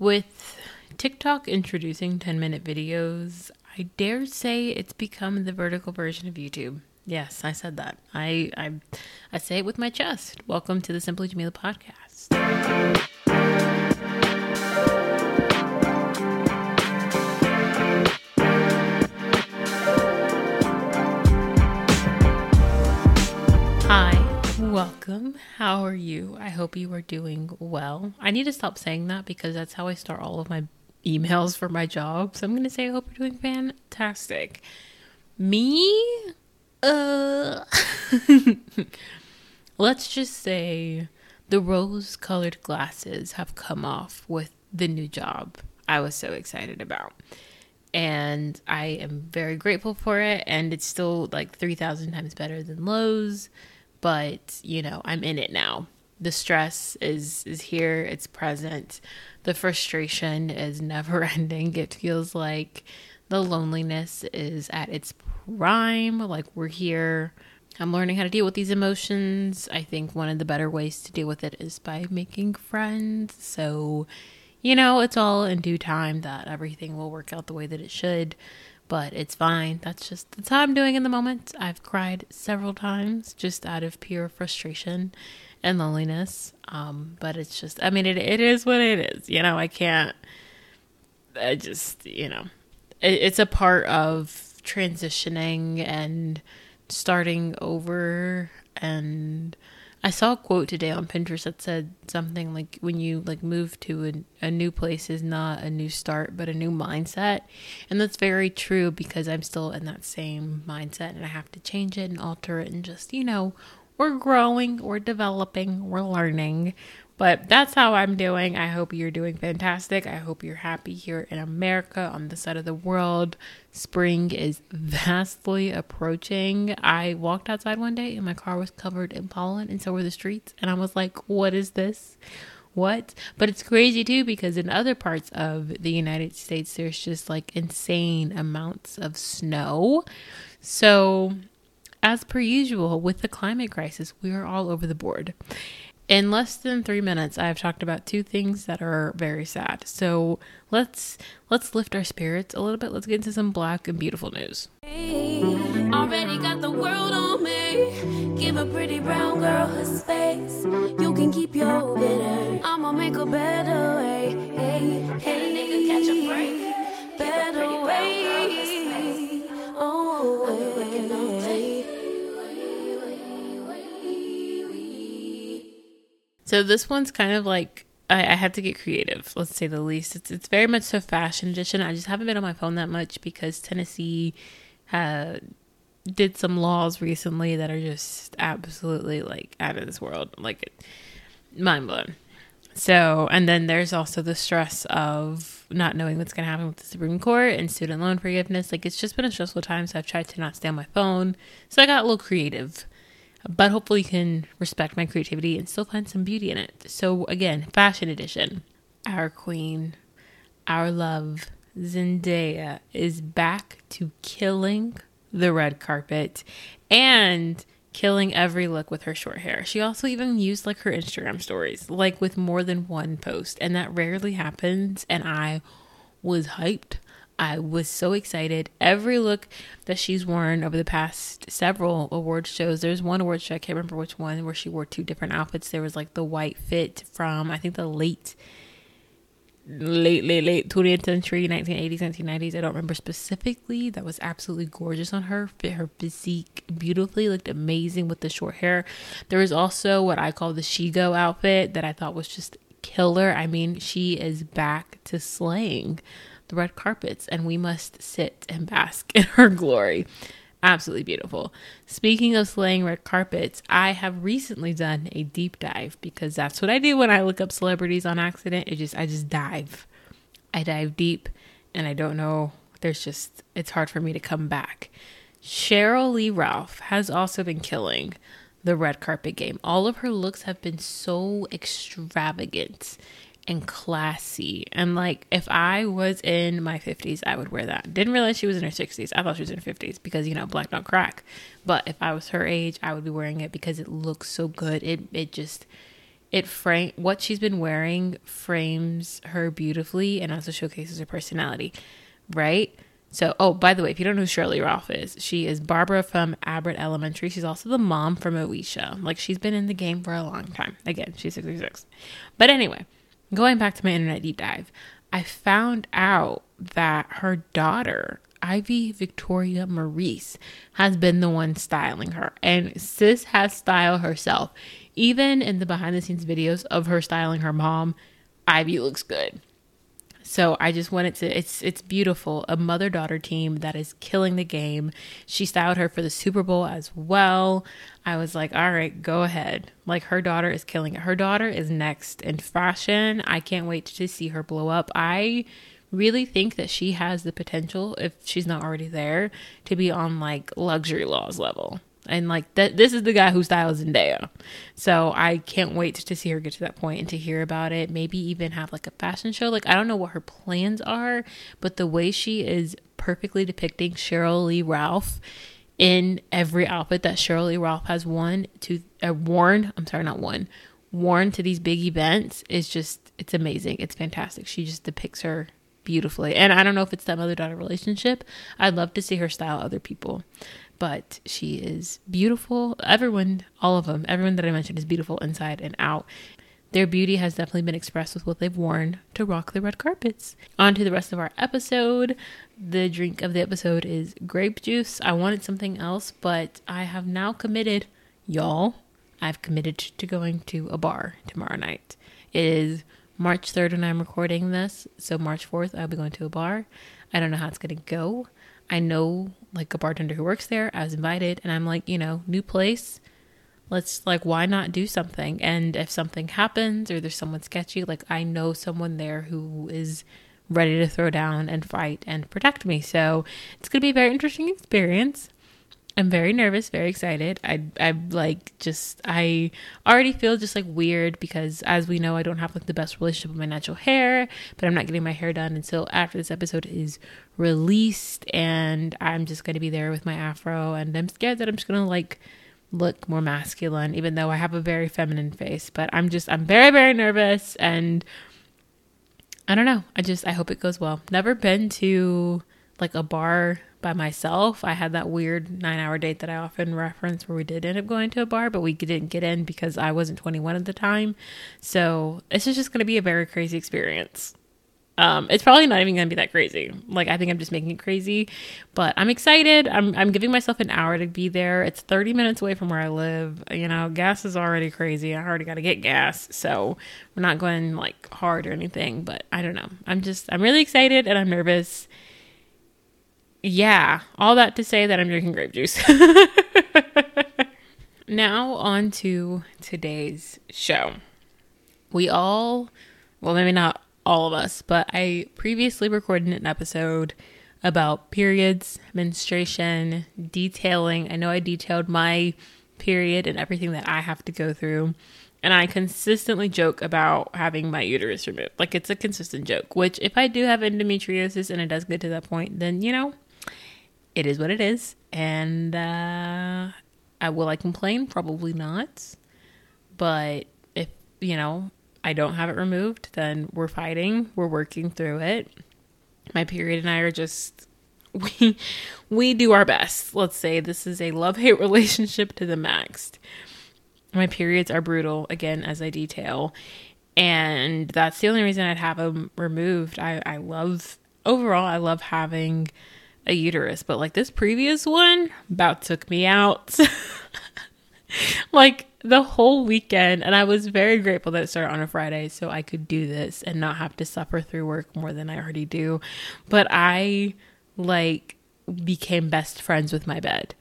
With TikTok introducing 10 minute videos, I dare say it's become the vertical version of YouTube. Yes, I said that. I I, I say it with my chest. Welcome to the Simply Jamilah podcast. Welcome. How are you? I hope you are doing well. I need to stop saying that because that's how I start all of my emails for my job. So I'm going to say I hope you're doing fantastic. Me? Uh Let's just say the rose-colored glasses have come off with the new job I was so excited about and I am very grateful for it. And it's still like 3,000 times better than Lowe's, but you know, I'm in it now. The stress is is here, it's present. The frustration is never ending. It feels like the loneliness is at its prime. Like we're here. I'm learning how to deal with these emotions. I think one of the better ways to deal with it is by making friends. So you know, it's all in due time that everything will work out the way that it should, but it's fine. That's just that's how I'm doing in the moment. I've cried several times just out of pure frustration and loneliness. Um, but it's just, I mean, it it is what it is. You know, I can't. I just, you know, it, it's a part of transitioning and starting over and I saw a quote today on Pinterest that said something like when you like move to a, a, new place is not a new start but a new mindset. And that's very true because I'm still in that same mindset and I have to change it and alter it and just, you know, we're growing, we're developing, we're learning. But that's how I'm doing. I hope you're doing fantastic. I hope you're happy here in America on this side of the world. Spring is vastly approaching. I walked outside one day and my car was covered in pollen, and so were the streets. And I was like, what is this? What? But it's crazy too because in other parts of the United States, there's just like insane amounts of snow. So, as per usual, with the climate crisis, we are all over the board. In less than three minutes, I have talked about two things that are very sad. So let's let's lift our spirits a little bit. Let's get into some black and beautiful news. Already got the world on me. Give a pretty brown girl her space. You can keep your bitter. I'ma make a better way. Hey, hey, nigga, catch a break. So this one's kind of like I, I had to get creative, let's say the least. It's it's very much a fashion edition. I just haven't been on my phone that much because Tennessee had did some laws recently that are just absolutely like out of this world, like mind blown. So, and then there's also the stress of not knowing what's going to happen with the Supreme Court and student loan forgiveness. Like, it's just been a stressful time. So, I've tried to not stay on my phone. So, I got a little creative but hopefully you can respect my creativity and still find some beauty in it. So again, fashion edition. Our queen, our love, Zendaya is back to killing the red carpet and killing every look with her short hair. She also even used like her Instagram stories, like with more than one post, and that rarely happens and I was hyped. I was so excited. Every look that she's worn over the past several award shows, there's one award show, I can't remember which one, where she wore two different outfits. There was like the white fit from, I think, the late, late, late, late 20th century, 1980s, 1990s. I don't remember specifically. That was absolutely gorgeous on her. Fit her physique beautifully, looked amazing with the short hair. There was also what I call the Shigo outfit that I thought was just killer. I mean, she is back to slaying the red carpets and we must sit and bask in her glory. Absolutely beautiful. Speaking of slaying red carpets, I have recently done a deep dive because that's what I do when I look up celebrities on accident. It just I just dive. I dive deep and I don't know there's just it's hard for me to come back. Sheryl Lee Ralph has also been killing the red carpet game. All of her looks have been so extravagant and classy. And like if I was in my 50s, I would wear that. Didn't realize she was in her 60s. I thought she was in her 50s because you know, black don't crack. But if I was her age, I would be wearing it because it looks so good. It it just it frame what she's been wearing frames her beautifully and also showcases her personality, right? So, oh, by the way, if you don't know who Sheryl Lee Ralph is, she is Barbara from Abbott Elementary. She's also the mom from Moesha. Like, she's been in the game for a long time. Again, she's 66. But anyway, going back to my internet deep dive, I found out that her daughter, Ivy Victoria Maurice, has been the one styling her. And sis has styled herself. Even in the behind the scenes videos of her styling her mom, Ivy looks good. So I just wanted to it's it's beautiful. A mother-daughter team that is killing the game. She styled her for the Super Bowl as well. I was like, "All right, go ahead." Like her daughter is killing it. Her daughter is next in fashion. I can't wait to see her blow up. I really think that she has the potential if she's not already there to be on like Law Roach's level and like that this is the guy who styles Zendaya. So I can't wait to see her get to that point and to hear about it. Maybe even have like a fashion show. Like I don't know what her plans are, but the way she is perfectly depicting Sheryl Lee Ralph in every outfit that Sheryl Lee Ralph has worn to uh, worn, I'm sorry, not one, worn to these big events is just it's amazing. It's fantastic. She just depicts her beautifully. And I don't know if it's that mother daughter relationship. I'd love to see her style other people but she is beautiful. Everyone, all of them, everyone that I mentioned is beautiful inside and out. Their beauty has definitely been expressed with what they've worn to rock the red carpets. On to the rest of our episode. The drink of the episode is grape juice. I wanted something else, but I have now committed, y'all, I've committed to going to a bar tomorrow night. It is March 3rd when I'm recording this, so March 4th I'll be going to a bar. I don't know how it's going to go. I know like a bartender who works there. I was invited and I'm like, you know, new place. Let's like why not do something? And if something happens or there's someone sketchy, like I know someone there who is ready to throw down and fight and protect me. So it's going to be a very interesting experience. I'm very nervous, very excited. I I like just I already feel just like weird because as we know I don't have like the best relationship with my natural hair, but I'm not getting my hair done until after this episode is released and I'm just going to be there with my afro and I'm scared that I'm just going to like look more masculine even though I have a very feminine face, but I'm just I'm very very nervous and I don't know. I just I hope it goes well. Never been to like a bar by myself. I had that weird nine hour date that I often reference where we did end up going to a bar, but we didn't get in because I wasn't 21 at the time. So this is just going to be a very crazy experience. Um, it's probably not even going to be that crazy. Like I think I'm just making it crazy, but I'm excited. I'm I'm giving myself an hour to be there. It's 30 minutes away from where I live. You know, gas is already crazy. I already got to get gas, so we're not going like hard or anything. But I don't know. I'm just I'm really excited and I'm nervous yeah, all that to say that I'm drinking grape juice. now, on to today's show. We all, well, maybe not all of us, but I previously recorded an episode about periods, menstruation, detailing. I know I detailed my period and everything that I have to go through. And I consistently joke about having my uterus removed. Like it's a consistent joke, which if I do have endometriosis and it does get to that point, then you know, it is what it is. And uh, I will I complain? Probably not. But if, you know, I don't have it removed, then we're fighting. We're working through it. My period and I are just we we do our best. Let's say this is a love-hate relationship to the max. My periods are brutal again as I detail. And that's the only reason I'd have them removed. I, I love overall I love having a uterus, but like this previous one about took me out. like the whole weekend and I was very grateful that it started on a Friday so I could do this and not have to suffer through work more than I already do. But I like became best friends with my bed.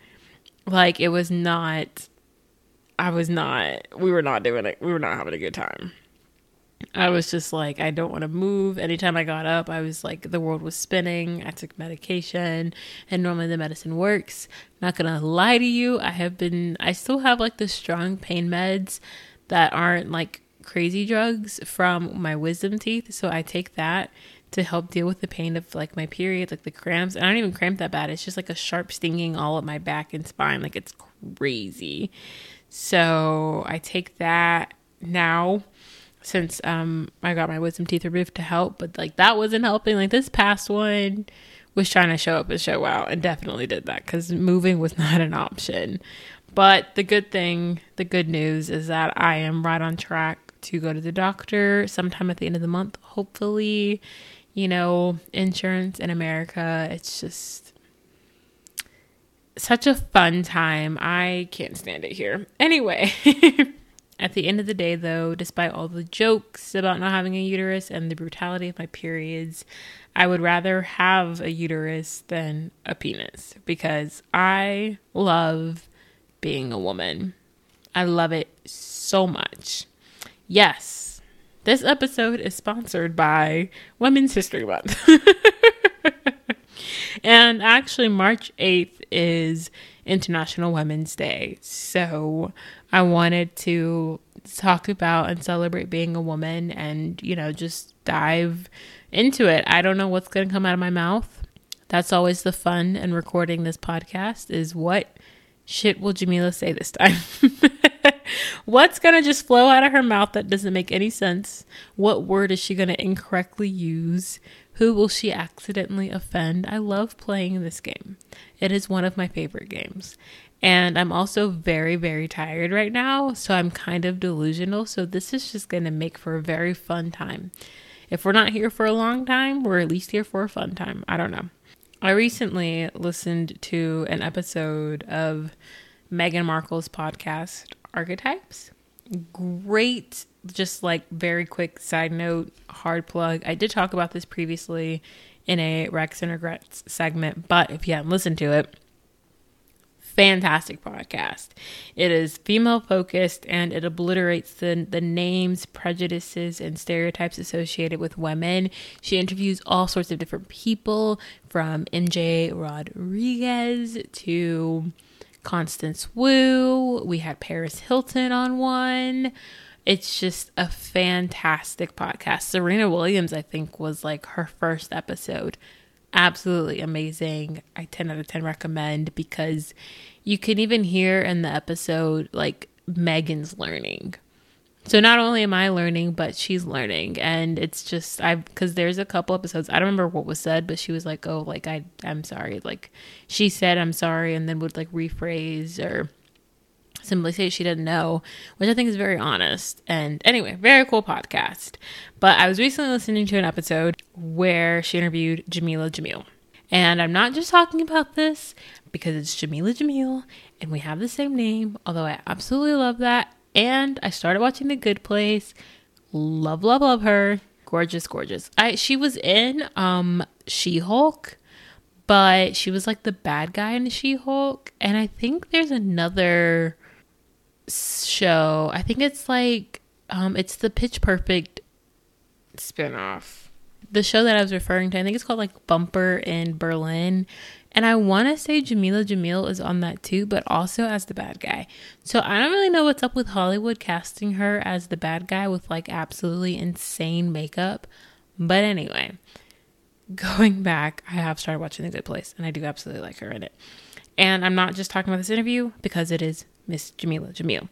Like it was not I was not we were not doing it. We were not having a good time. I was just like, I don't want to move. Anytime I got up, I was like, the world was spinning. I took medication, and normally the medicine works. Not gonna lie to you, I have been, I still have like the strong pain meds that aren't like crazy drugs from my wisdom teeth. So I take that to help deal with the pain of like my period, like the cramps. I don't even cramp that bad. It's just like a sharp stinging all up my back and spine. Like it's crazy. So I take that now since um I got my wisdom teeth removed to help, but like that wasn't helping. Like this past one was trying to show up and show out and definitely did that cuz moving was not an option. But the good thing, the good news is that I am right on track to go to the doctor sometime at the end of the month, hopefully. You know, insurance in America, it's just such a fun time. I can't stand it here. Anyway, at the end of the day, though, despite all the jokes about not having a uterus and the brutality of my periods, I would rather have a uterus than a penis because I love being a woman. I love it so much. Yes, this episode is sponsored by Women's History Month. and actually, March 8th is International Women's Day. So I wanted to talk about and celebrate being a woman and, you know, just dive into it. I don't know what's going to come out of my mouth. That's always the fun in recording this podcast is what shit will Jamilah say this time? What's going to just flow out of her mouth that doesn't make any sense? What word is she going to incorrectly use? Who will she accidentally offend? I love playing this game. It is one of my favorite games. And I'm also very, very tired right now, so I'm kind of delusional. So this is just going to make for a very fun time. If we're not here for a long time, we're at least here for a fun time. I don't know. I recently listened to an episode of Meghan Markle's podcast, Archetypes. Great, just like very quick side note, hard plug. I did talk about this previously in a Recs and Regrets segment, but if you haven't listened to it, fantastic podcast. It is female focused and it obliterates the, the names, prejudices, and stereotypes associated with women. She interviews all sorts of different people from MJ Rodriguez to Constance Wu. We had Paris Hilton on one. It's just a fantastic podcast. Serena Williams, I think, was like her first episode. Absolutely amazing. I 10 out of 10 recommend because you can even hear in the episode like Meghan's learning so not only am I learning, but she's learning, and it's just I because there's a couple episodes I don't remember what was said, but she was like, "Oh, like I I'm sorry," like she said I'm sorry, and then would like rephrase or simply say she didn't know, which I think is very honest. And anyway, very cool podcast. But I was recently listening to an episode where she interviewed Jameela Jamil. And I'm not just talking about this because it's Jameela Jamil and we have the same name, although I absolutely love that. And I started watching The Good Place. Love, love, love her. Gorgeous, gorgeous. I she was in um She-Hulk, but she was like the bad guy in She-Hulk. And I think there's another show. I think it's like um it's the Pitch Perfect spinoff. The show that I was referring to, I think it's called like Bumper in Berlin. And I want to say Jameela Jamil is on that too, but also as the bad guy. So I don't really know what's up with Hollywood casting her as the bad guy with like absolutely insane makeup. But anyway, going back, I have started watching The Good Place and I do absolutely like her in it. And I'm not just talking about this interview because it is Miss Jameela Jamil.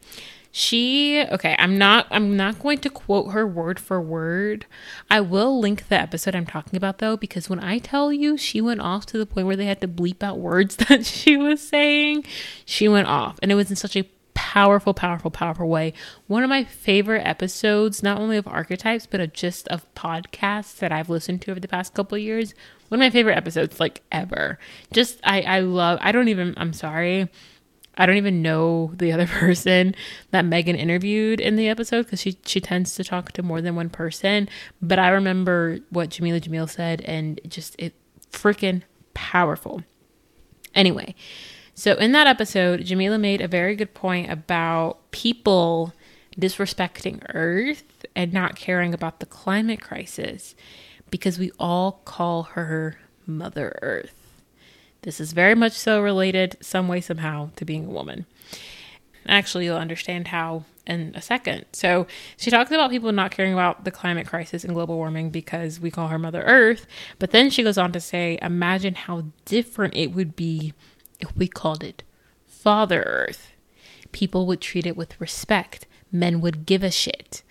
She okay, I'm not I'm not going to quote her word for word. I will link the episode I'm talking about though because when I tell you she went off to the point where they had to bleep out words that she was saying, she went off and it was in such a powerful powerful powerful way. One of my favorite episodes not only of archetypes but of just of podcasts that I've listened to over the past couple years. One of my favorite episodes like ever. Just I I love I don't even I'm sorry I don't even know the other person that Meghan interviewed in the episode because she she tends to talk to more than one person. But I remember what Jameela Jamil said, and just it freaking powerful. Anyway, so in that episode, Jameela made a very good point about people disrespecting Earth and not caring about the climate crisis because we all call her Mother Earth. This is very much so related, some way, somehow, to being a woman. Actually, you'll understand how in a second. So, she talks about people not caring about the climate crisis and global warming because we call her Mother Earth. But then she goes on to say, imagine how different it would be if we called it Father Earth. People would treat it with respect, men would give a shit.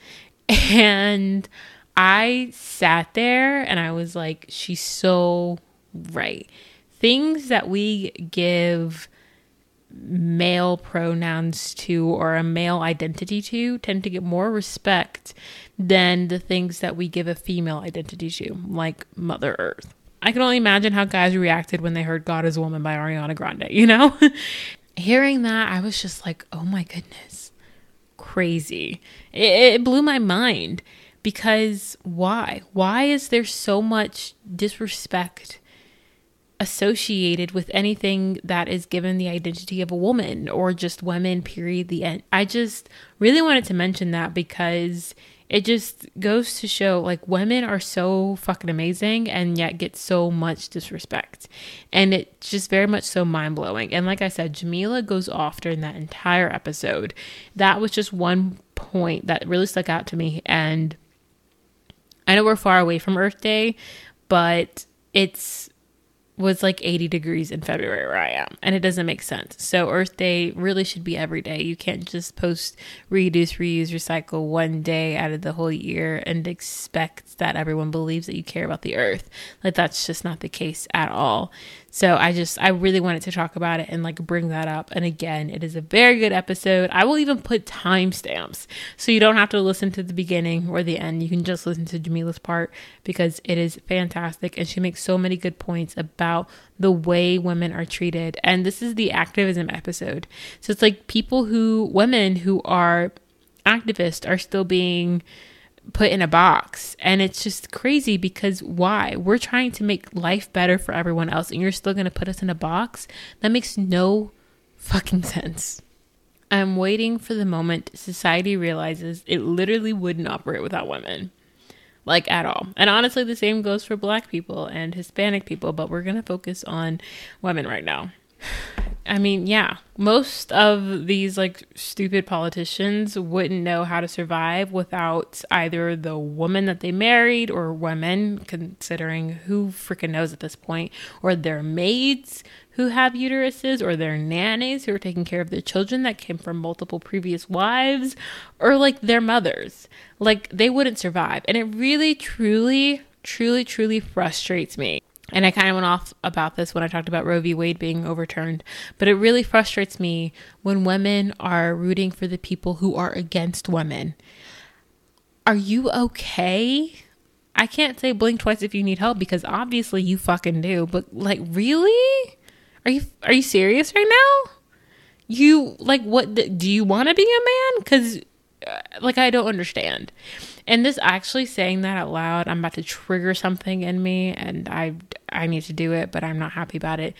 And I sat there and I was like, she's so right. Things that we give male pronouns to or a male identity to tend to get more respect than the things that we give a female identity to, like Mother Earth. I can only imagine how guys reacted when they heard God is a Woman by Ariana Grande, you know? Hearing that, I was just like, oh my goodness, crazy. It, it blew my mind because why? Why is there so much disrespect? Associated with anything that is given the identity of a woman or just women period the end. I just really wanted to mention that because it just goes to show like women are so fucking amazing and yet get so much disrespect. And it's just very much so mind-blowing. And like i said jameela goes off during that entire episode. That was just one point that really stuck out to me. And i know we're far away from earth day but it's was like 80 degrees in February where I am, and it doesn't make sense. So, Earth Day really should be every day. You can't just post reduce, reuse, recycle one day out of the whole year and expect that everyone believes that you care about the earth. Like, that's just not the case at all. So I just, I really wanted to talk about it and like bring that up. And again, it is a very good episode. I will even put timestamps so you don't have to listen to the beginning or the end. You can just listen to Jameela's part because it is fantastic. And she makes so many good points about the way women are treated. And this is the activism episode. So it's like people who, women who are activists are still being put in a box. And it's just crazy because why? We're trying to make life better for everyone else and you're still going to put us in a box? That makes no fucking sense. I'm waiting for the moment society realizes it literally wouldn't operate without women. Like at all. And honestly, the same goes for black people and Hispanic people, but we're going to focus on women right now. I mean, yeah, most of these like stupid politicians wouldn't know how to survive without either the woman that they married or women, considering who freaking knows at this point, or their maids who have uteruses, or their nannies who are taking care of their children that came from multiple previous wives, or like their mothers. Like they wouldn't survive. And it really, truly, truly, truly frustrates me and I kind of went off about this when I talked about Roe v. Wade being overturned, but it really frustrates me when women are rooting for the people who are against women. Are you okay? I can't say blink twice if you need help because obviously you fucking do, but like really? Are you are you serious right now? You like what do you want to be a man? Cuz uh, like I don't understand. And this actually saying that out loud, I'm about to trigger something in me and I I need to do it, but I'm not happy about it.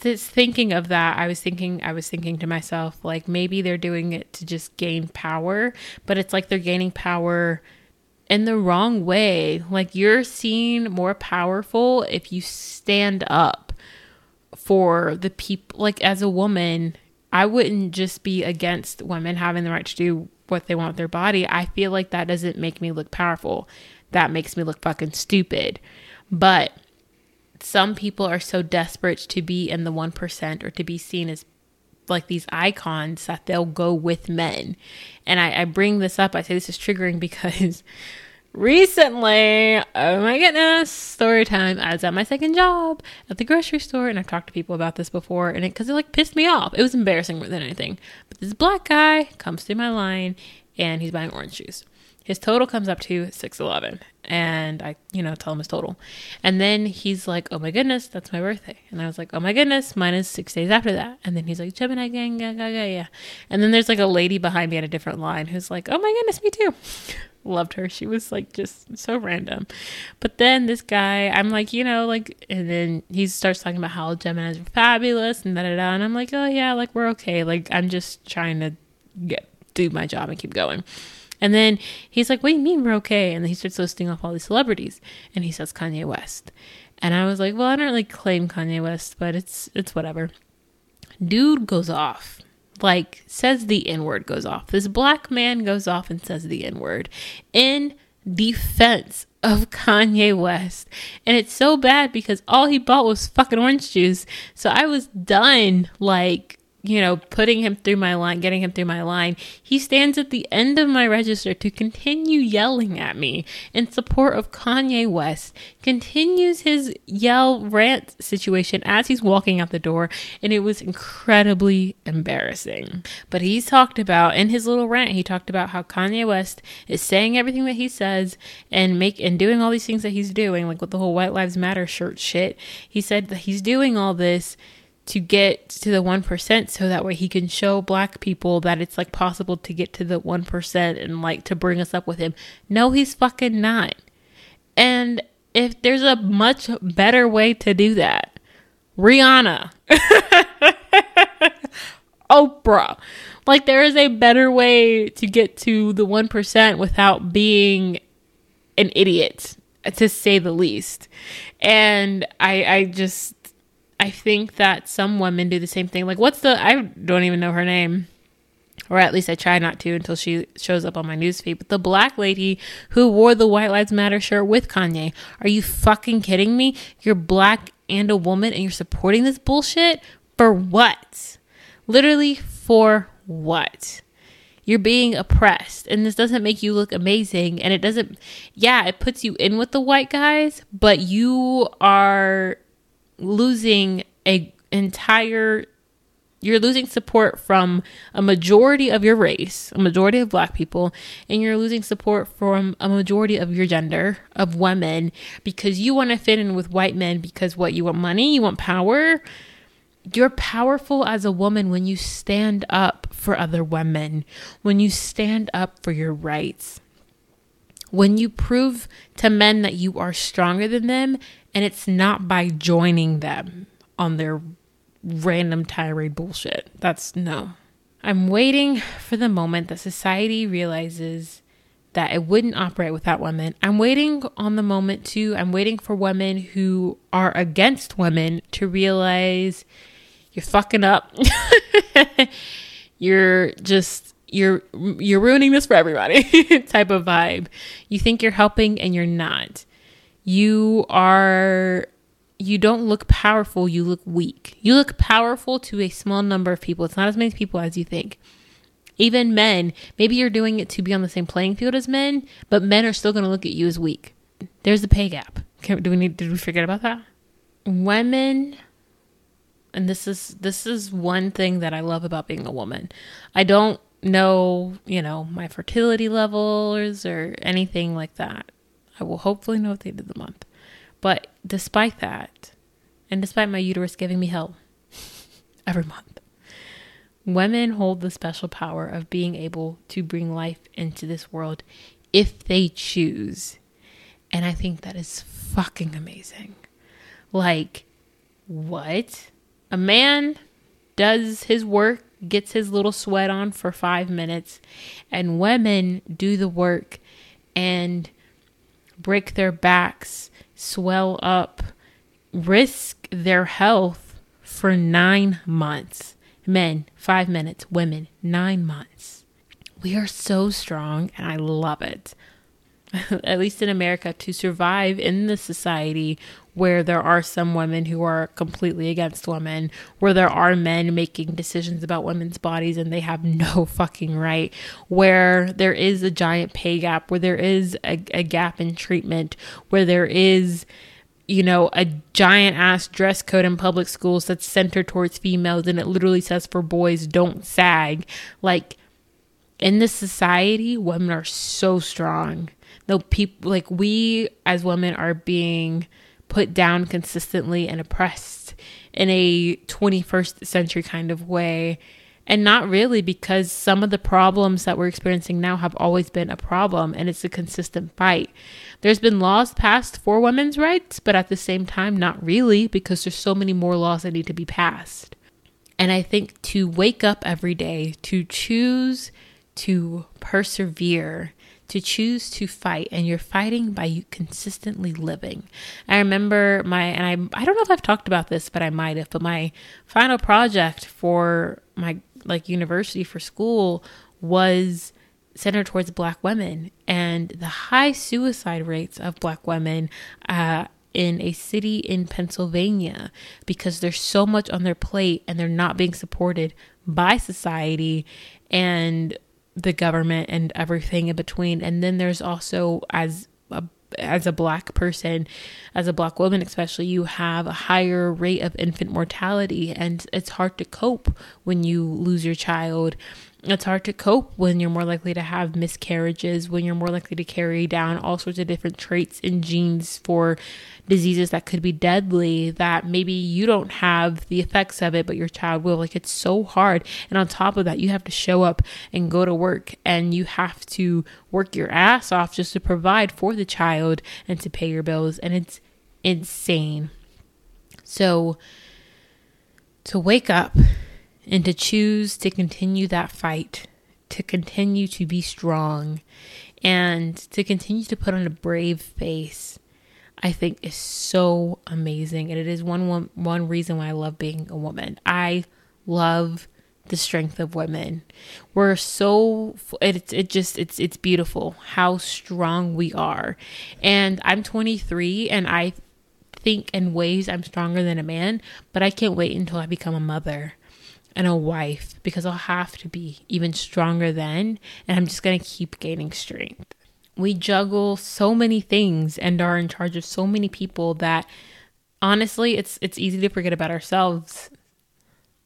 This thinking of that, I was thinking I was thinking to myself like maybe they're doing it to just gain power, but it's like they're gaining power in the wrong way. Like you're seen more powerful if you stand up for the people like as a woman, I wouldn't just be against women having the right to do what they want with their body, I feel like that doesn't make me look powerful. That makes me look fucking stupid. But some people are so desperate to be in the 1% or to be seen as like these icons that they'll go with men. And I, I bring this up, I say this is triggering because recently, oh my goodness, story time. I was at my second job at the grocery store, and I've talked to people about this before, and it because it like pissed me off. It was embarrassing more than anything. But this black guy comes through my line, and he's buying orange juice. His total comes up to six eleven, and I, you know, tell him his total, and then he's like, "Oh my goodness, that's my birthday," and I was like, "Oh my goodness, mine is six days after that," and then he's like, "Gemini gang, yeah, yeah, yeah, yeah," and then there's like a lady behind me at a different line who's like, "Oh my goodness, me too." Loved her. She was like just so random. But then this guy, I'm like, you know, like, and then he starts talking about how Gemini's are fabulous and da da da. And I'm like, oh yeah, like we're okay. Like I'm just trying to get do my job and keep going. And then he's like, what do you mean we're okay? And then he starts listing off all these celebrities and he says Kanye West. And I was like, well, I don't really claim Kanye West, but it's it's whatever. Dude goes off like says the N word goes off. This black man goes off and says the N word in defense of Kanye West. And it's so bad because all he bought was fucking orange juice. So I was done like you know, putting him through my line, getting him through my line, he stands at the end of my register to continue yelling at me in support of Kanye West, continues his yell rant situation as he's walking out the door, and it was incredibly embarrassing. But he's talked about in his little rant, he talked about how Kanye West is saying everything that he says and make and doing all these things that he's doing, like with the whole White Lives Matter shirt shit. He said that he's doing all this to get to the 1% so that way he can show black people that it's like possible to get to the 1% and like to bring us up with him. No, he's fucking not. And if there's a much better way to do that, Rihanna, Oprah, like there is a better way to get to the 1% without being an idiot to say the least. And I I just I think that some women do the same thing. Like, what's the, I don't even know her name. Or at least I try not to until she shows up on my newsfeed. But the black lady who wore the White Lives Matter shirt with Kanye. Are you fucking kidding me? You're black and a woman and you're supporting this bullshit? For what? Literally, for what? You're being oppressed, and this doesn't make you look amazing. And it doesn't, yeah, it puts you in with the white guys, but you are losing a entire you're losing support from a majority of your race, a majority of black people, and you're losing support from a majority of your gender, of women, because you want to fit in with white men because what you want money, you want power. You're powerful as a woman when you stand up for other women, when you stand up for your rights. When you prove to men that you are stronger than them and it's not by joining them on their random tirade bullshit. That's no. I'm waiting for the moment that society realizes that it wouldn't operate without women. I'm waiting on the moment too. I'm waiting for women who are against women to realize you're fucking up. you're just you're you're ruining this for everybody type of vibe. You think you're helping and you're not you are you don't look powerful, you look weak. You look powerful to a small number of people. It's not as many people as you think. Even men, maybe you're doing it to be on the same playing field as men, but men are still going to look at you as weak. There's the pay gap. Can, do we need did we forget about that? Women and this is this is one thing that I love about being a woman. I don't know, you know, my fertility levels or anything like that. I will hopefully know at the end of the month. But despite that, and despite my uterus giving me hell every month, women hold the special power of being able to bring life into this world if they choose. And I think that is fucking amazing. Like, what? A man does his work, gets his little sweat on for five minutes, and women do the work and break their backs, swell up, risk their health for nine months. Men, five minutes. Women, nine months. We are so strong, and I love it. At least in America, to survive in the society where there are some women who are completely against women, where there are men making decisions about women's bodies and they have no fucking right, where there is a giant pay gap, where there is a, a gap in treatment, where there is you know, a giant ass dress code in public schools that's centered towards females and it literally says for boys don't sag. Like in this society, women are so strong. Though people like we as women are being put down consistently and oppressed in a 21st century kind of way. And not really because some of the problems that we're experiencing now have always been a problem and it's a consistent fight. There's been laws passed for women's rights, but at the same time, not really because there's so many more laws that need to be passed. And I think to wake up every day, to choose to persevere, to choose to fight and you're fighting by you consistently living. I remember my and I I don't know if I've talked about this, but I might have, but my final project for my like university for school was centered towards black women and the high suicide rates of black women uh, in a city in Pennsylvania because there's so much on their plate and they're not being supported by society and the government and everything in between. And then there's also as a as a black person, as a black woman especially, you have a higher rate of infant mortality and it's hard to cope when you lose your child it's hard to cope when you're more likely to have miscarriages, when you're more likely to carry down all sorts of different traits and genes for diseases that could be deadly that maybe you don't have the effects of it, but your child will. Like it's so hard. And on top of that, you have to show up and go to work and you have to work your ass off just to provide for the child and to pay your bills. And it's insane. So to wake up and to choose to continue that fight, to continue to be strong, and to continue to put on a brave face, I think is so amazing. And it is one, one, one reason why I love being a woman. I love the strength of women. We're so it it just it's it's beautiful how strong we are. And I'm 23 and I think in ways I'm stronger than a man, but I can't wait until I become a mother and a wife because I'll have to be even stronger then, and I'm just to keep gaining strength. We juggle so many things and are in charge of so many people that honestly, it's it's easy to forget about ourselves.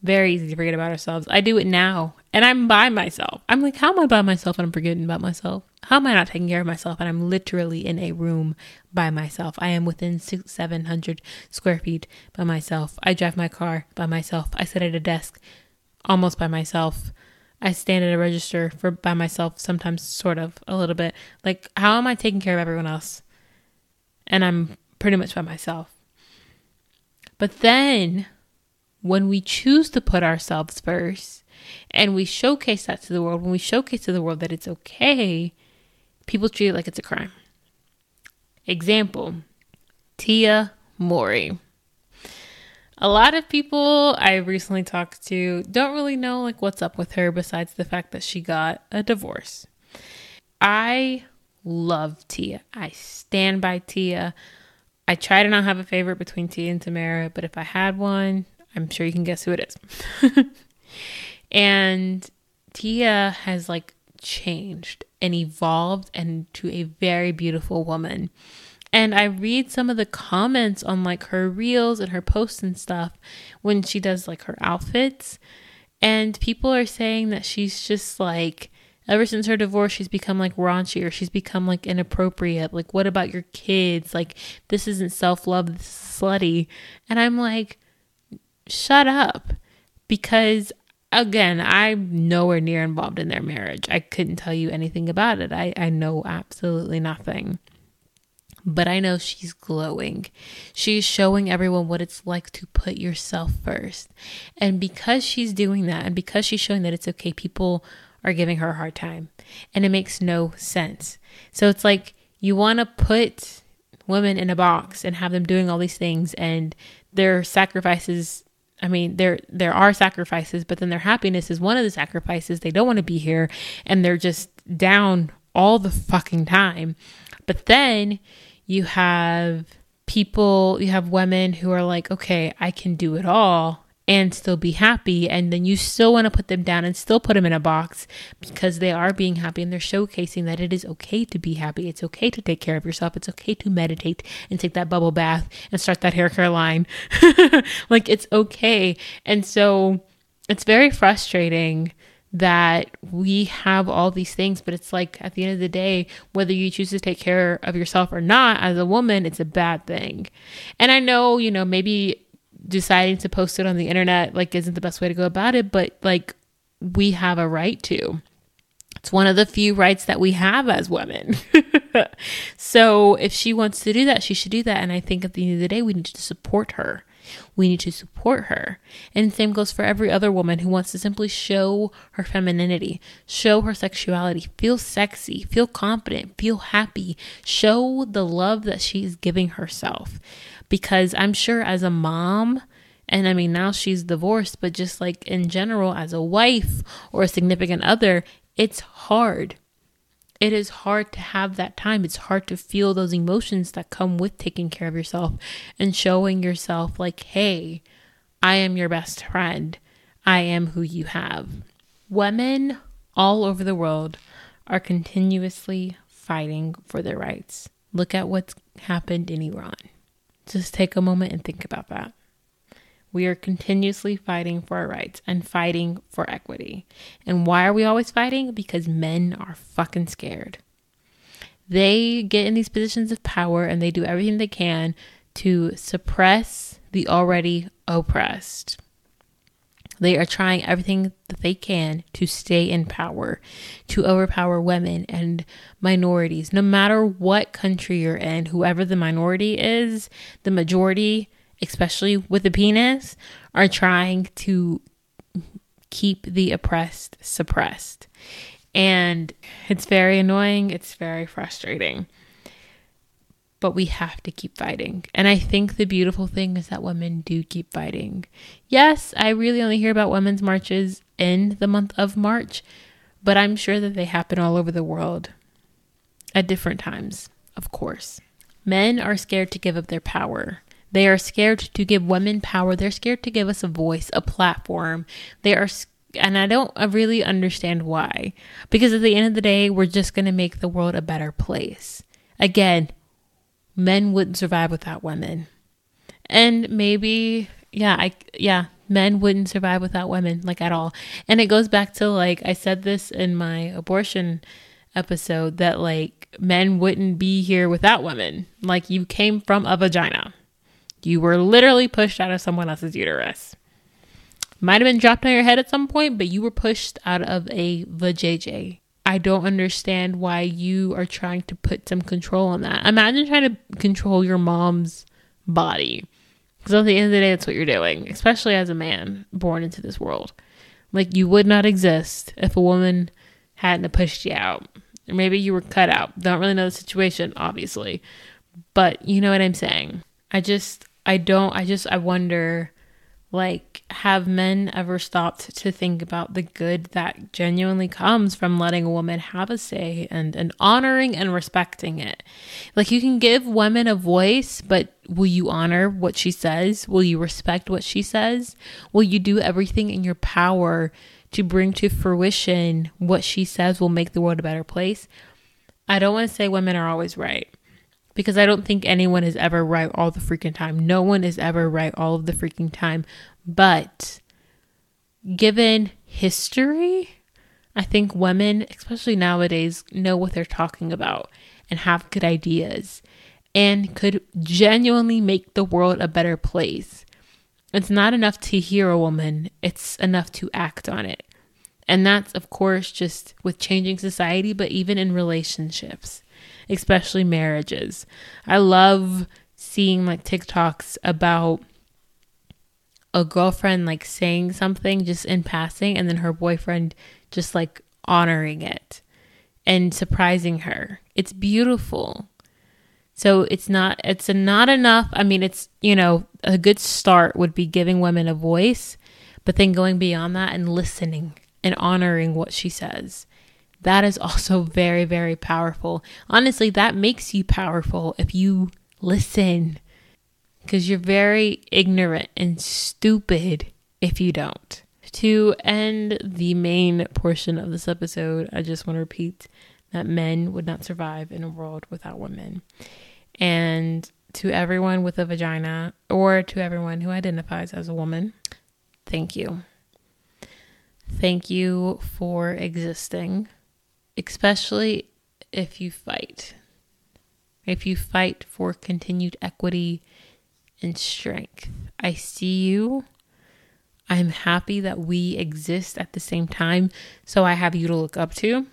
Very easy to forget about ourselves. I do it now, and I'm by myself. I'm like, how am I by myself and I'm forgetting about myself? How am I not taking care of myself and I'm literally in a room by myself? I am within six, 700 square feet by myself. I drive my car by myself. I sit at a desk almost by myself. I stand at a register for by myself sometimes sort of a little bit. Like how am I taking care of everyone else? And I'm pretty much by myself. But then when we choose to put ourselves first and we showcase that to the world, when we showcase to the world that it's okay, people treat it like it's a crime. Example Tia Mowry a lot of people I recently talked to don't really know like what's up with her besides the fact that she got a divorce. I love Tia. I stand by Tia. I try to not have a favorite between Tia and Tamera, but if I had one, I'm sure you can guess who it is. and Tia has like changed and evolved into a very beautiful woman. And I read some of the comments on like her reels and her posts and stuff when she does like her outfits. And people are saying that she's just like, ever since her divorce, she's become like raunchy or she's become like inappropriate. Like, what about your kids? Like, this isn't self love, this is slutty. And I'm like, shut up. Because again, I'm nowhere near involved in their marriage. I couldn't tell you anything about it. I, I know absolutely nothing but I know she's glowing. She's showing everyone what it's like to put yourself first. And because she's doing that, and because she's showing that it's okay, people are giving her a hard time. And it makes no sense. So it's like you want to put women in a box and have them doing all these things, and their sacrifices. I mean, there there are sacrifices, but then their happiness is one of the sacrifices. They don't want to be here, and they're just down all the fucking time. But then you have people, you have women who are like, okay, I can do it all and still be happy. And then you still want to put them down and still put them in a box because they are being happy and they're showcasing that it is okay to be happy. It's okay to take care of yourself. It's okay to meditate and take that bubble bath and start that hair care line. like it's okay. And so it's very frustrating that we have all these things, but it's like at the end of the day, whether you choose to take care of yourself or not, as a woman, it's a bad thing. And I know, you know, maybe deciding to post it on the internet like isn't the best way to go about it, but like we have a right to. It's one of the few rights that we have as women. so if she wants to do that, she should do that. And I think at the end of the day, we need to support her. We need to support her. And same goes for every other woman who wants to simply show her femininity, show her sexuality, feel sexy, feel confident, feel happy, show the love that she's giving herself. Because I'm sure as a mom, and I mean, now she's divorced, but just like in general, as a wife or a significant other, it's hard it is hard to have that time. It's hard to feel those emotions that come with taking care of yourself and showing yourself, like, hey, I am your best friend. I am who you have. Women all over the world are continuously fighting for their rights. Look at what's happened in Iran. Just take a moment and think about that. We are continuously fighting for our rights and fighting for equity. And why are we always fighting? Because men are fucking scared. They get in these positions of power and they do everything they can to suppress the already oppressed. They are trying everything that they can to stay in power, to overpower women and minorities. No matter what country you're in, whoever the minority is, the majority especially with the penis, are trying to keep the oppressed suppressed. And it's very annoying, it's very frustrating. But we have to keep fighting. And I think the beautiful thing is that women do keep fighting. Yes, I really only hear about women's marches in the month of March, but I'm sure that they happen all over the world at different times, of course. Men are scared to give up their power. They are scared to give women power. They're scared to give us a voice, a platform. They are, and I don't really understand why. Because at the end of the day, we're just going to make the world a better place. Again, men wouldn't survive without women. And maybe, yeah, I, yeah, men wouldn't survive without women, like at all. And it goes back to, like, I said this in my abortion episode that, like, men wouldn't be here without women. Like, you came from a vagina you were literally pushed out of someone else's uterus. Might have been dropped on your head at some point, but you were pushed out of a vajayjay. I don't understand why you are trying to put some control on that. Imagine trying to control your mom's body. Because at the end of the day, that's what you're doing, especially as a man born into this world. Like, you would not exist if a woman hadn't pushed you out. Or maybe you were cut out. Don't really know the situation, obviously. But you know what I'm saying. I just, I don't, I just, I wonder like, have men ever stopped to think about the good that genuinely comes from letting a woman have a say and, and honoring and respecting it? Like, you can give women a voice, but will you honor what she says? Will you respect what she says? Will you do everything in your power to bring to fruition what she says will make the world a better place? I don't want to say women are always right because I don't think anyone is ever right all the freaking time. No one is ever right all of the freaking time. But given history, I think women, especially nowadays, know what they're talking about and have good ideas and could genuinely make the world a better place. It's not enough to hear a woman, it's enough to act on it. And that's, of course, just with changing society, but even in relationships especially marriages. I love seeing like TikToks about a girlfriend like saying something just in passing and then her boyfriend just like honoring it and surprising her. It's beautiful. So it's not it's not enough. I mean, it's, you know, a good start would be giving women a voice, but then going beyond that and listening and honoring what she says that is also very, very powerful. Honestly, that makes you powerful if you listen because you're very ignorant and stupid if you don't. To end the main portion of this episode, I just want to repeat that men would not survive in a world without women. And to everyone with a vagina or to everyone who identifies as a woman, thank you. Thank you for existing especially if you fight. If you fight for continued equity and strength. I see you. I'm happy that we exist at the same time. So I have you to look up to.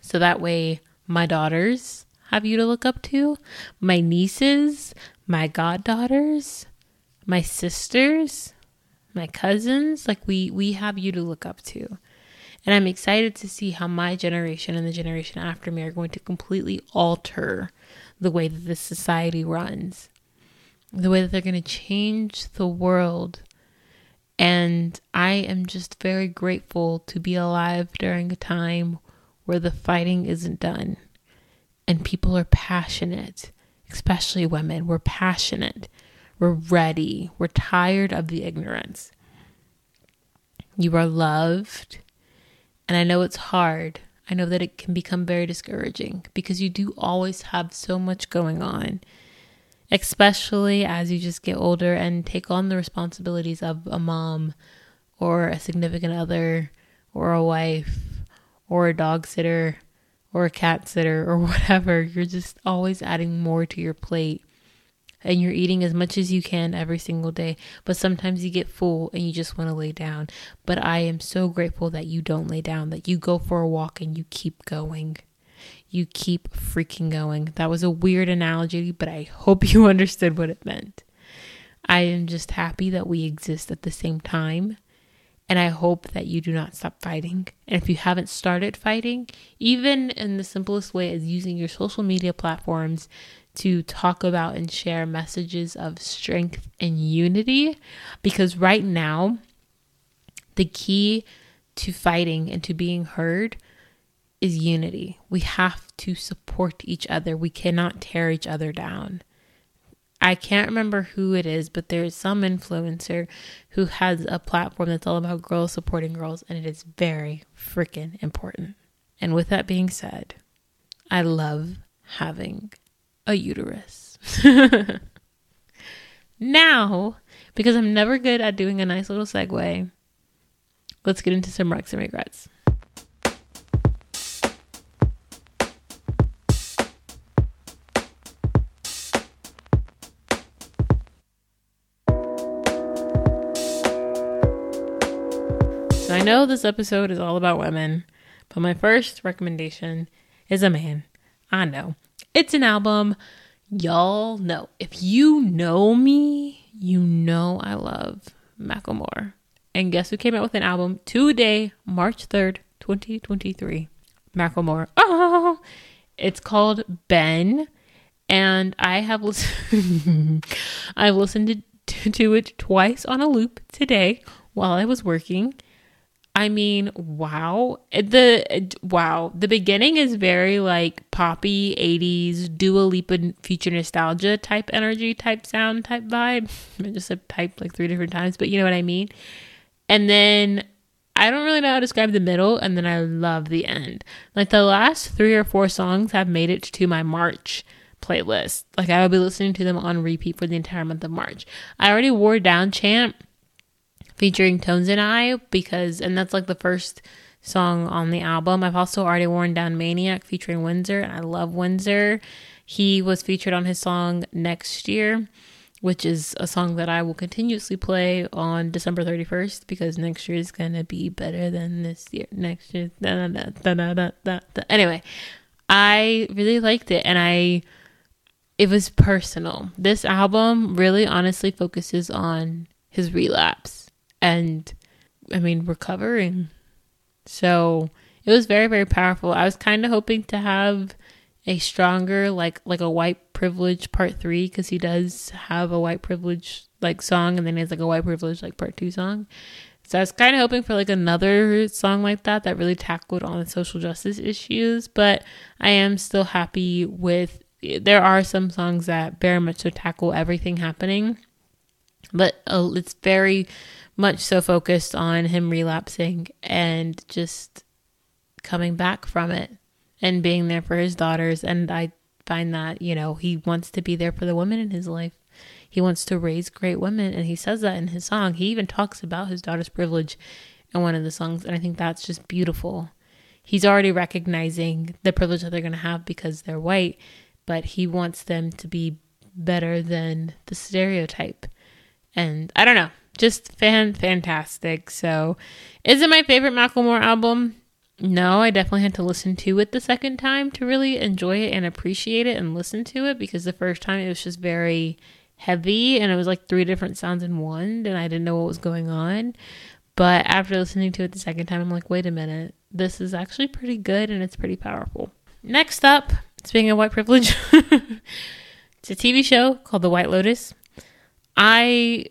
So that way, my daughters have you to look up to, my nieces, my goddaughters, my sisters, my cousins. Like, we, we have you to look up to. And I'm excited to see how my generation and the generation after me are going to completely alter the way that this society runs, the way that they're going to change the world. And I am just very grateful to be alive during a time where the fighting isn't done and people are passionate, especially women. We're passionate. We're ready. We're tired of the ignorance. You are loved. And I know it's hard. I know that it can become very discouraging because you do always have so much going on, especially as you just get older and take on the responsibilities of a mom or a significant other or a wife or a dog sitter or a cat sitter or whatever. You're just always adding more to your plate. And you're eating as much as you can every single day, but sometimes you get full and you just want to lay down. But I am so grateful that you don't lay down, that you go for a walk and you keep going. You keep freaking going. That was a weird analogy, but I hope you understood what it meant. I am just happy that we exist at the same time and I hope that you do not stop fighting. And if you haven't started fighting, even in the simplest way as using your social media platforms to talk about and share messages of strength and unity, because right now, the key to fighting and to being heard is unity. We have to support each other, we cannot tear each other down. I can't remember who it is, but there's some influencer who has a platform that's all about girls supporting girls, and it is very freaking important. And with that being said, I love having a uterus. now, because I'm never good at doing a nice little segue, let's get into some recs and regrets. So I know this episode is all about women, but my first recommendation is a man. I know. It's an album. Y'all know. If you know me, you know I love Macklemore. And guess who came out with an album today, March 3rd, 2023? Macklemore. Oh, it's called Ben. And I have listened I've listened to, to it twice on a loop today while I was working I mean, wow. The wow, the beginning is very like poppy 80s Dua Lipa future nostalgia type energy, type sound, type vibe. I just said type like three different times, but you know what I mean. And then I don't really know how to describe the middle, and then I love the end. Like the last three or four songs have made it to my March playlist. Like I will be listening to them on repeat for the entire month of March. I already wore down chant featuring Tones and I because and that's like the first song on the album. I've also already worn down Maniac featuring Windser and I love Windser. He was featured on his song Next Year, which is a song that I will continuously play on December 31st because next year is going to be better than this year. Next year. Da, da, da, anyway, I really liked it and I it was personal. This album really honestly focuses on his relapse and I mean, recovering. So it was very, very powerful. I was kind of hoping to have a stronger, like, like a white privilege part three, because he does have a white privilege like song, and then he has like a white privilege like part two song. So I was kind of hoping for like another song like that that really tackled on the social justice issues, but I am still happy with. There are some songs that very much so tackle everything happening, but uh, it's very much so focused on him relapsing and just coming back from it and being there for his daughters. And I find that, you know, he wants to be there for the women in his life. He wants to raise great women. And he says that in his song. He even talks about his daughter's privilege in one of the songs. And I think that's just beautiful. He's already recognizing the privilege that they're going to have because they're white, but he wants them to be better than the stereotype. And I don't know just fan fantastic. So, is it my favorite Macklemore album? No, I definitely had to listen to it the second time to really enjoy it and appreciate it and listen to it because the first time it was just very heavy and it was like three different sounds in one and I didn't know what was going on. But after listening to it the second time, I'm like, wait a minute, this is actually pretty good and it's pretty powerful. Next up, speaking of white privilege, it's a TV show called The White Lotus. I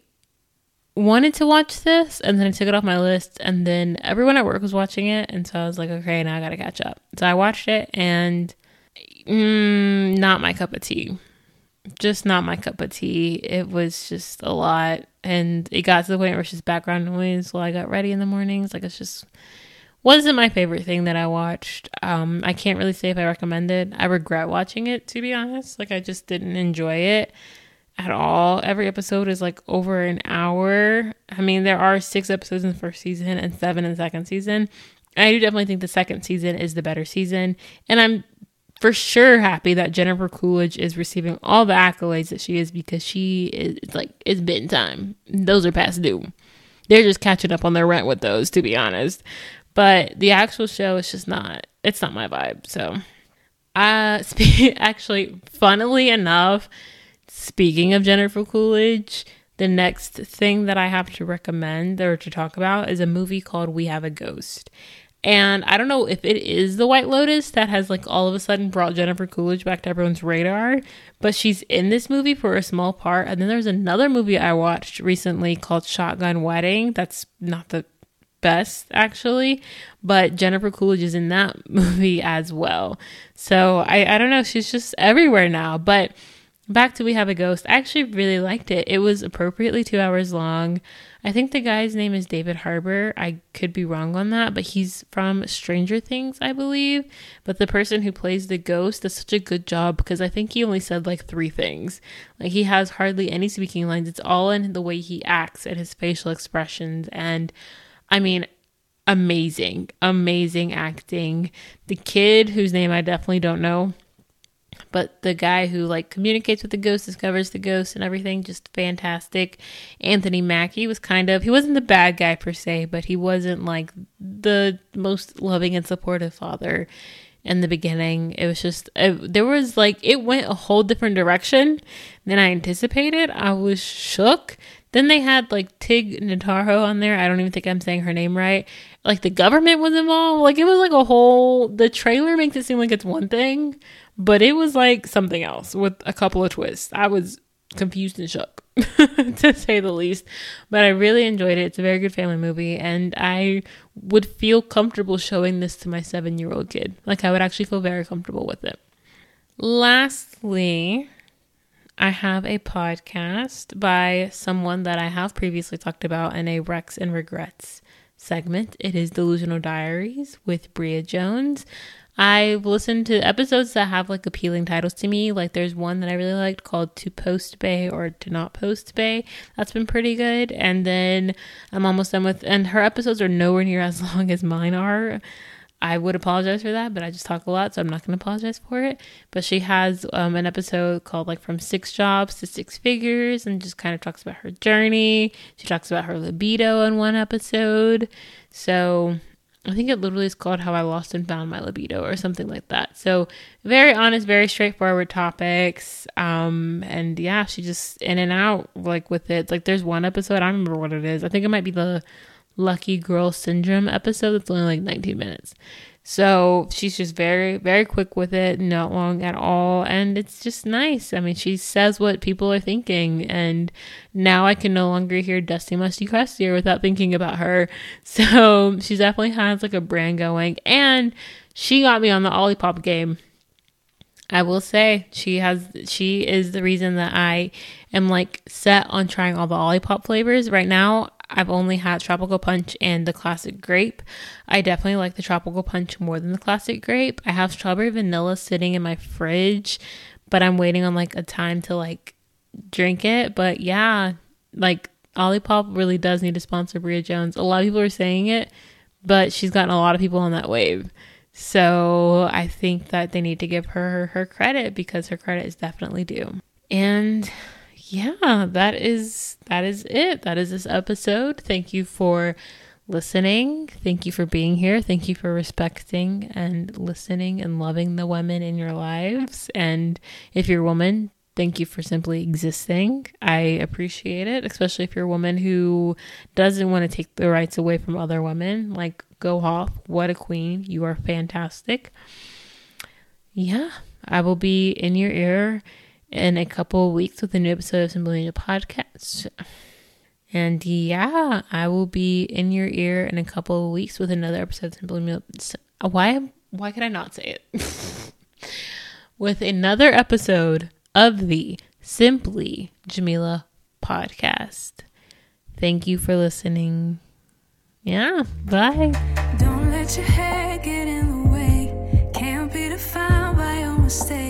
wanted to watch this and then I took it off my list and then everyone at work was watching it and so I was like, okay, now I gotta catch up. So I watched it and mm, not my cup of tea. Just not my cup of tea. It was just a lot and it got to the point where it's just background noise while I got ready in the mornings. Like it's just wasn't my favorite thing that I watched. Um, I can't really say if I recommend it. I regret watching it to be honest. Like I just didn't enjoy it at all. Every episode is like over an hour. I mean, there are six episodes in the first season and seven in the second season. I do definitely think the second season is the better season. And I'm for sure happy that Jennifer Coolidge is receiving all the accolades that she is because she is it's like it's been time. Those are past due. They're just catching up on their rent with those, to be honest. But the actual show is just not it's not my vibe. So uh actually funnily enough, Speaking of Jennifer Coolidge, the next thing that I have to recommend or to talk about is a movie called We Have a Ghost. And I don't know if it is the White Lotus that has like all of a sudden brought Jennifer Coolidge back to everyone's radar, but she's in this movie for a small part. And then there's another movie I watched recently called Shotgun Wedding. That's not the best actually, but Jennifer Coolidge is in that movie as well. So I, I don't know, she's just everywhere now. But Back to We Have a Ghost. I actually really liked it. It was appropriately two hours long. I think the guy's name is David Harbour. I could be wrong on that, but he's from Stranger Things, I believe. But the person who plays the ghost does such a good job because I think he only said like three things. Like he has hardly any speaking lines. It's all in the way he acts and his facial expressions. And I mean, amazing, amazing acting. The kid whose name I definitely don't know but the guy who like communicates with the ghost, discovers the ghost and everything, just fantastic. Anthony Mackie was kind of he wasn't the bad guy per se, but he wasn't like the most loving and supportive father in the beginning. It was just it, there was like it went a whole different direction than I anticipated. I was shook. Then they had like Tig Notaro on there. I don't even think I'm saying her name right. Like the government was involved. Like it was like a whole. The trailer makes it seem like it's one thing, but it was like something else with a couple of twists. I was confused and shook, to say the least. But I really enjoyed it. It's a very good family movie, and I would feel comfortable showing this to my seven year old kid. Like, I would actually feel very comfortable with it. Lastly, I have a podcast by someone that I have previously talked about in a Recs and Regrets segment. It is Delusional Diaries with Bria Jones. I've listened to episodes that have like appealing titles to me. Like there's one that I really liked called To Post Bae or To Not Post Bae. That's been pretty good. And then I'm almost done with, and her episodes are nowhere near as long as mine are. I would apologize for that, but I just talk a lot, so I'm not going to apologize for it. But she has um, an episode called like From Six Jobs to Six Figures and just kind of talks about her journey. She talks about her libido in one episode. So I think it literally is called How I Lost and Found My Libido or something like that. So very honest, very straightforward topics. Um, and yeah, she just in and out like with it. Like there's one episode, I remember what it is. I think it might be the Lucky Girl Syndrome episode. It's only like 19 minutes. So she's just very, very quick with it, not long at all. And it's just nice. I mean, she says what people are thinking. And now I can no longer hear Dusty Musty Crustier without thinking about her. So she definitely has like a brand going. And she got me on the Olipop game. I will say she has she is the reason that I am like set on trying all the Olipop flavors. Right now, I've only had tropical punch and the classic grape. I definitely like the tropical punch more than the classic grape. I have strawberry vanilla sitting in my fridge, but I'm waiting on like a time to like drink it. But yeah, like Olipop really does need to sponsor Bria Jones. A lot of people are saying it, but she's gotten a lot of people on that wave. So I think that they need to give her her credit because her credit is definitely due. And yeah, that is that is it. That is this episode. Thank you for listening. Thank you for being here. Thank you for respecting and listening and loving the women in your lives. And if you're a woman, thank you for simply existing. I appreciate it, especially if you're a woman who doesn't want to take the rights away from other women. Like, go off. What a queen. You are fantastic. Yeah, I will be in your ear in a couple of weeks with a new episode of Simple Media Podcast. And yeah, I will be in your ear in a couple of weeks with another episode. Of Simply, why? Why could I not say it? with another episode of the Simply Jamilah podcast. Thank you for listening. Yeah, bye. Don't let your hair get in the way. Can't be defined by your.